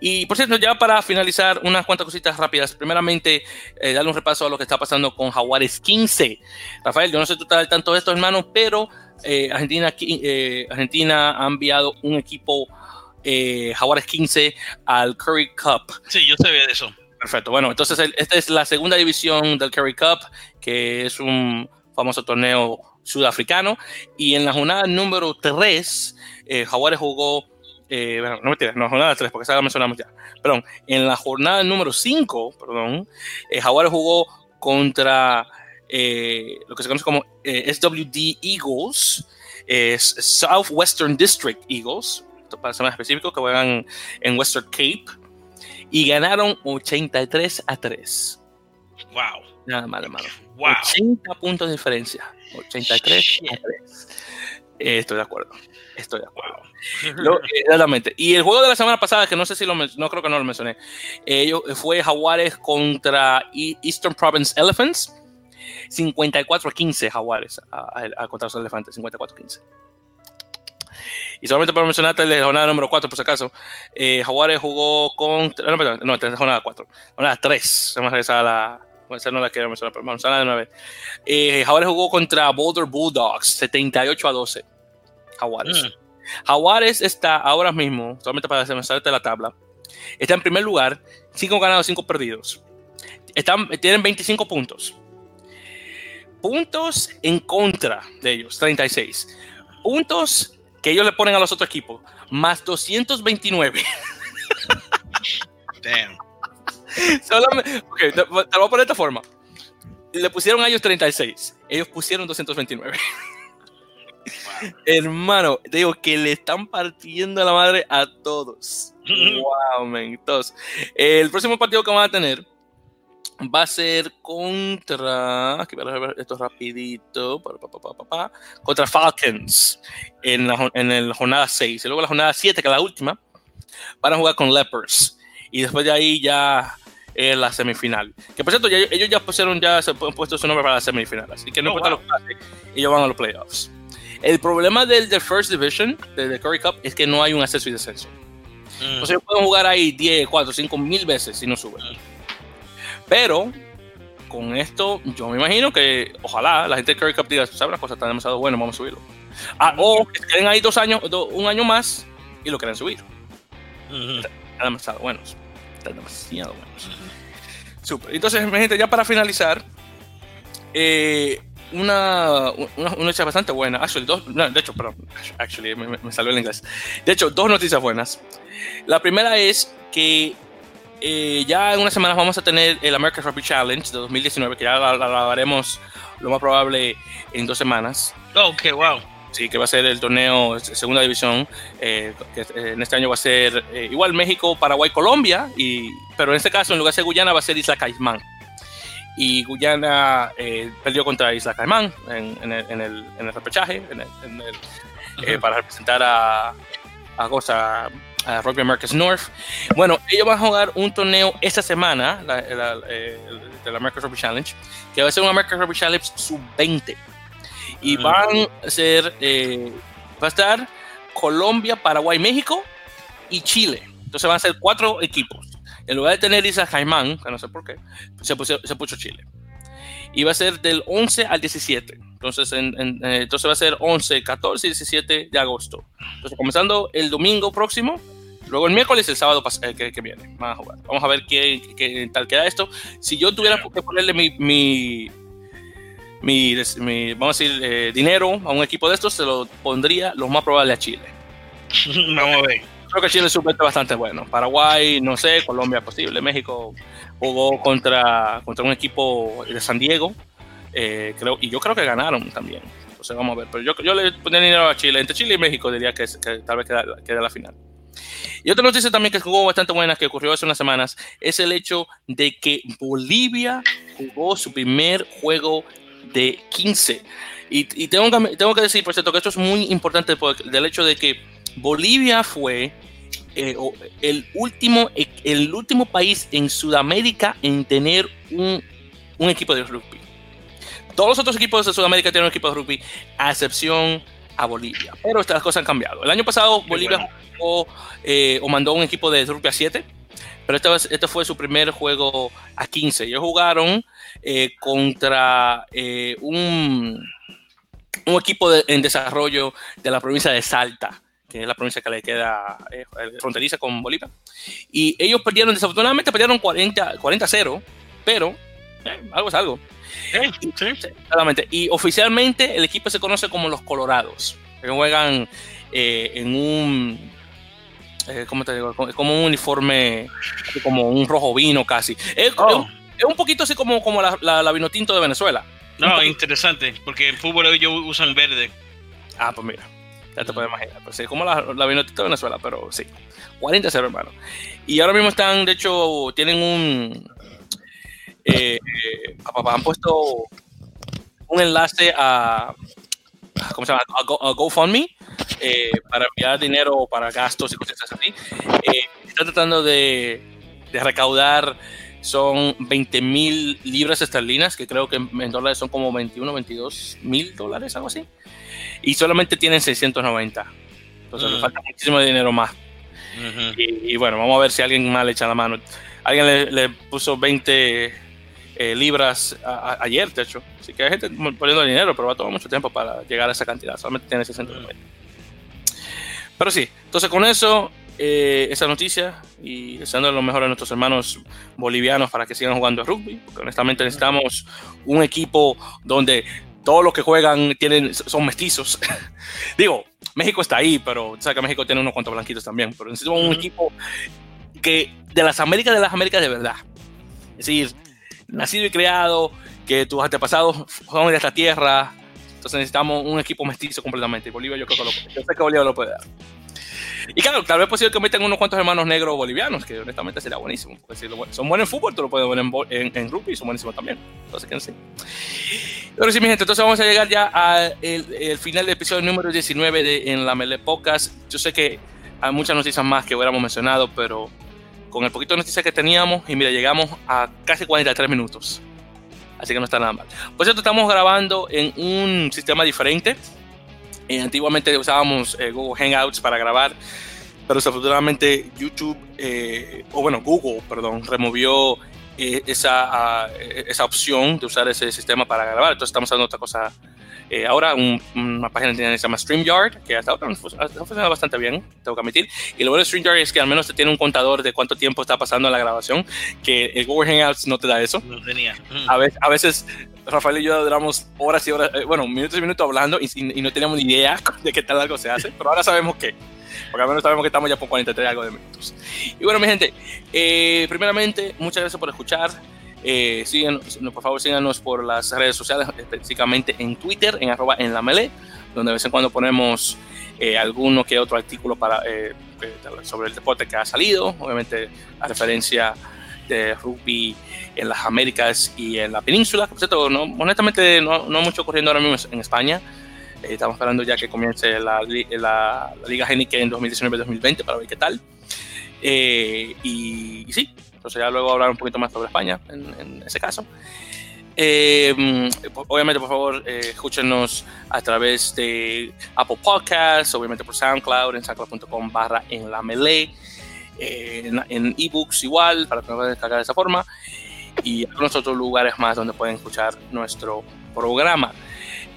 A: Y por cierto, ya para finalizar, unas cuantas cositas rápidas. Primeramente, eh, darle un repaso a lo que está pasando con Jaguares 15. Rafael, yo no sé tú estás al tanto de esto, hermano, pero Argentina, Argentina ha enviado un equipo eh, Jaguares 15 al Curry Cup.
B: Sí, yo sabía de eso.
A: Perfecto. Bueno, entonces esta es la segunda división del Curry Cup, que es un famoso torneo sudafricano. Y en la jornada número 3, eh, Jaguares jugó. Eh, bueno, no me tiras, no, jornada 3, porque esa la mencionamos ya. Perdón, en la jornada número 5, perdón, eh, Jaguares jugó contra eh, lo que se conoce como eh, SWD Eagles, Southwestern District Eagles, para ser más específico, que juegan en Western Cape. Y ganaron 83 a 3.
B: Wow.
A: Nada mal, hermano. Wow. 80 puntos de diferencia. 83 a 3. Eh, estoy de acuerdo. Estoy de acuerdo. Lo, eh, y el juego de la semana pasada, que no sé si lo no creo que no lo mencioné, ellos fue Jaguares contra e-, Eastern Province Elephants. 54 a 15 Jaguares a, a contra los elefantes. 54 a 15. Y solamente para mencionarte la jornada número 4, por si acaso, eh, Jaguares jugó con. No, perdón, no, esta es jornada 4. Jornada 3. Vamos a regresar a la. Esa no la quiero mencionar, pero vamos a la de 9. Eh, Jaguares jugó contra Boulder Bulldogs, 78 a 12. Jaguares. Mm. Jaguares está ahora mismo, solamente para mencionarte la tabla, está en primer lugar, 5 ganados, 5 perdidos. Están, tienen 25 puntos. Puntos en contra de ellos, 36. Puntos que ellos le ponen a los otros equipos, más 229. Damn. okay, te, lo voy a poner de esta forma. Le pusieron a ellos 36, ellos pusieron 229. Hermano, te digo que le están partiendo la madre a todos. wow, man. Entonces, el próximo partido que van a tener va a ser contra. Aquí voy a ver esto rapidito. contra Falcons en la, en jornada 6. Y luego la jornada 7, que es la última, van a jugar con Lepers. Y después de ahí ya es la semifinal. Que por cierto, ellos ya pusieron, ya se han puesto su nombre para la semifinal. Así que no oh, importa lo que pase, ellos van a los playoffs. El problema del, del First Division, del Curry Cup, es que no hay un acceso y descenso. Mm. O sea, ellos pueden jugar ahí 10, 4, 5 mil veces si no suben. Mm. Pero con esto, yo me imagino que ojalá la gente de Curry Cup diga, ¿sabes una cosa? Está demasiado bueno, vamos a subirlo. Ah, o que queden ahí dos años, un año más y lo quieran subir. Están demasiado buenos. Están demasiado buenos. Super. Entonces, mi gente, ya para finalizar, eh, una, una, noticia bastante buena. Actually, dos, de hecho, perdón, actually, me, me, salió el inglés. De hecho, dos noticias buenas. La primera es que eh, ya en unas semanas vamos a tener el American Rugby Challenge de 2019, que ya la, grabaremos lo más probable en dos semanas.
B: Oh, ok, wow.
A: Sí, que va a ser el torneo segunda división, eh, que eh, en este año va a ser igual México, Paraguay, Colombia, y, pero en este caso en lugar de ser Guyana va a ser Isla Caimán. Y Guyana perdió contra Isla Caimán en, el, en, el, en el repechaje, para representar a, a, Goza, a Rugby Americas North. Bueno, ellos van a jugar un torneo esta semana, la, eh, de la American Rugby Challenge, que va a ser un American Rugby Challenge sub-20. Y van a ser, eh, va a estar Colombia, Paraguay, México y Chile. Entonces van a ser cuatro equipos. En lugar de tener Isla Caimán, que no sé por qué, se puso, se puso Chile. Y va a ser del 11 al 17. Entonces, en, eh, entonces va a ser 11, 14 y 17 de agosto. Entonces, comenzando el domingo próximo, luego el miércoles y el sábado eh, que, viene. Van a jugar. Vamos a ver qué, qué, tal queda esto. Si yo tuviera que ponerle mi, mi, mi, vamos a decir, eh, dinero a un equipo de estos, se lo pondría lo más probable a Chile.
B: vamos a ver.
A: Creo que Chile es un bastante bueno. Paraguay, no sé, Colombia posible, México jugó contra, contra un equipo de San Diego Eh, creo, y yo creo que ganaron también. Entonces vamos a ver. Pero yo, yo le pondría dinero a Chile. Entre Chile y México diría que, tal vez quede, la final. Y otra noticia también que jugó bastante buena, que ocurrió hace unas semanas, es el hecho de que Bolivia jugó su primer juego de 15. Y, tengo, que, tengo que decir, por cierto, que esto es muy importante por, del hecho de que Bolivia fue eh, el, último, el último país en Sudamérica en tener un, un equipo de rugby. Todos los otros equipos de Sudamérica tienen un equipo de rugby, a excepción a Bolivia. Pero estas cosas han cambiado. El año pasado Bolivia jugó, eh, o mandó un equipo de rugby a 7, pero este, este, fue su primer juego a 15. Ellos jugaron eh, contra eh, un, un, equipo en desarrollo de la provincia de Salta, que es la provincia que le queda fronteriza con Bolivia. Y ellos perdieron, desafortunadamente perdieron 40-0, pero algo es algo. Y oficialmente el equipo se conoce como los Colorados. Que juegan eh, en un. Eh, ¿Cómo te digo? Como un uniforme, como un rojo vino casi. Es, oh. un poquito así como, como la, la, vino tinto de Venezuela.
B: No, interesante, porque el fútbol ellos usan verde.
A: Ah, pues mira, ya te puedes imaginar. Pues sí, como la, la vino tinto de Venezuela, pero sí. 40-0, hermano. Y ahora mismo están, de hecho, tienen un, eh, han puesto un enlace a, ¿cómo se llama? A, GoFundMe eh, para enviar dinero para gastos y cosas así. Eh, están tratando de, recaudar, son 20 mil libras esterlinas, que creo que en dólares son como 21, 22 mil dólares, algo así. Y solamente tienen 690. Entonces le mm. falta muchísimo dinero más. y, bueno, vamos a ver si alguien más le echa la mano. Alguien le, le puso 20 eh, libras ayer, de hecho. Así que hay gente poniendo dinero, pero va a tomar mucho tiempo para llegar a esa cantidad. Solamente tiene 690. Pero sí, entonces con eso, eh, esa noticia y deseando lo mejor a nuestros hermanos bolivianos para que sigan jugando rugby, porque honestamente necesitamos un equipo donde todos los que juegan tienen, son mestizos. Digo, México está ahí, pero sabes que México tiene unos cuantos blanquitos también, pero necesitamos un equipo que de las Américas, de las Américas de verdad. Es decir, nacido y creado, que tus antepasados son de esta tierra. Entonces necesitamos un equipo mestizo completamente. Y Bolivia yo creo que lo, yo sé que Bolivia lo puede dar. Y claro, tal vez posible que metan unos cuantos hermanos negros bolivianos, que honestamente sería buenísimo. Porque si son buenos en fútbol, tú lo puedes ver en, en, rugby, son buenísimos también. Entonces, que Pero sí, mi gente, entonces vamos a llegar ya al final del episodio número 19 de En la Mele Podcast. Yo sé que hay muchas noticias más que hubiéramos mencionado, pero con el poquito de noticias que teníamos y mira, llegamos a casi 43 minutos. Así que no está nada mal. Por cierto, estamos grabando en un sistema diferente. Eh, antiguamente usábamos eh, Google Hangouts para grabar, pero desafortunadamente YouTube, eh, o bueno, Google, perdón, removió esa, ah, esa opción de usar ese sistema para grabar. Entonces estamos usando otra cosa eh, ahora una página que se llama StreamYard, que hasta ahora funciona bastante bien, tengo que admitir. Y lo bueno de StreamYard es que al menos te tiene un contador de cuánto tiempo está pasando en la grabación, que el Google Hangouts no te da eso.
B: No tenía.
A: A, veces, a veces Rafael y yo duramos horas y horas, eh, bueno, minutos y minutos hablando y, no teníamos ni idea de qué tal algo se hace, pero ahora sabemos que, porque al menos sabemos que estamos ya por 43 algo de minutos. Y bueno, mi gente, eh, primeramente, muchas gracias por escuchar. Eh, por favor, síganos por las redes sociales, específicamente en Twitter, en arroba en la mele, donde de vez en cuando ponemos eh, alguno que otro artículo para, eh, eh, sobre el deporte que ha salido, obviamente a referencia de rugby en las Américas y en la península. Por cierto, no, honestamente no, no mucho ocurriendo ahora mismo en España. Estamos esperando ya que comience la, la, Liga Genique en 2019-2020 para ver qué tal. y, y sí, entonces ya luego hablar un poquito más sobre España en, ese caso. Eh, obviamente, por favor, eh, escúchenos a través de Apple Podcasts, obviamente por SoundCloud, en soundcloud.com barra en la melee, eh, en ebooks igual, para que nos puedan descargar de esa forma, y algunos otros lugares más donde pueden escuchar nuestro programa.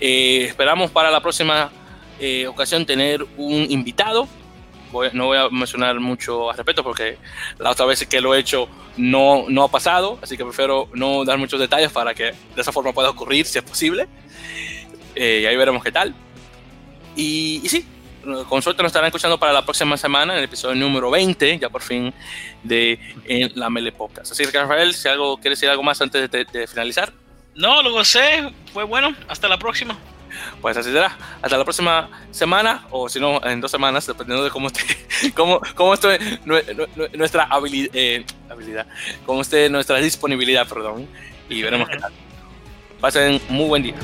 A: Esperamos para la próxima ocasión tener un invitado no voy a mencionar mucho al respecto porque la otra vez que lo he hecho no, no ha pasado, así que prefiero no dar muchos detalles para que de esa forma pueda ocurrir si es posible. Eh, y ahí veremos qué tal. Y, y, sí, con suerte nos estarán escuchando para la próxima semana, en el episodio número 20, ya por fin, de en la Mele Podcast. Así que Rafael, si algo, ¿quieres decir algo más antes de, finalizar?
B: No, lo sé, fue bueno. Hasta la próxima.
A: Pues así será. Hasta la próxima semana, o si no, en dos semanas, dependiendo de cómo esté, cómo, cómo esté nuestra habilidad, eh, habilidad, cómo esté nuestra disponibilidad, perdón, y veremos qué tal. Pasen muy buen día.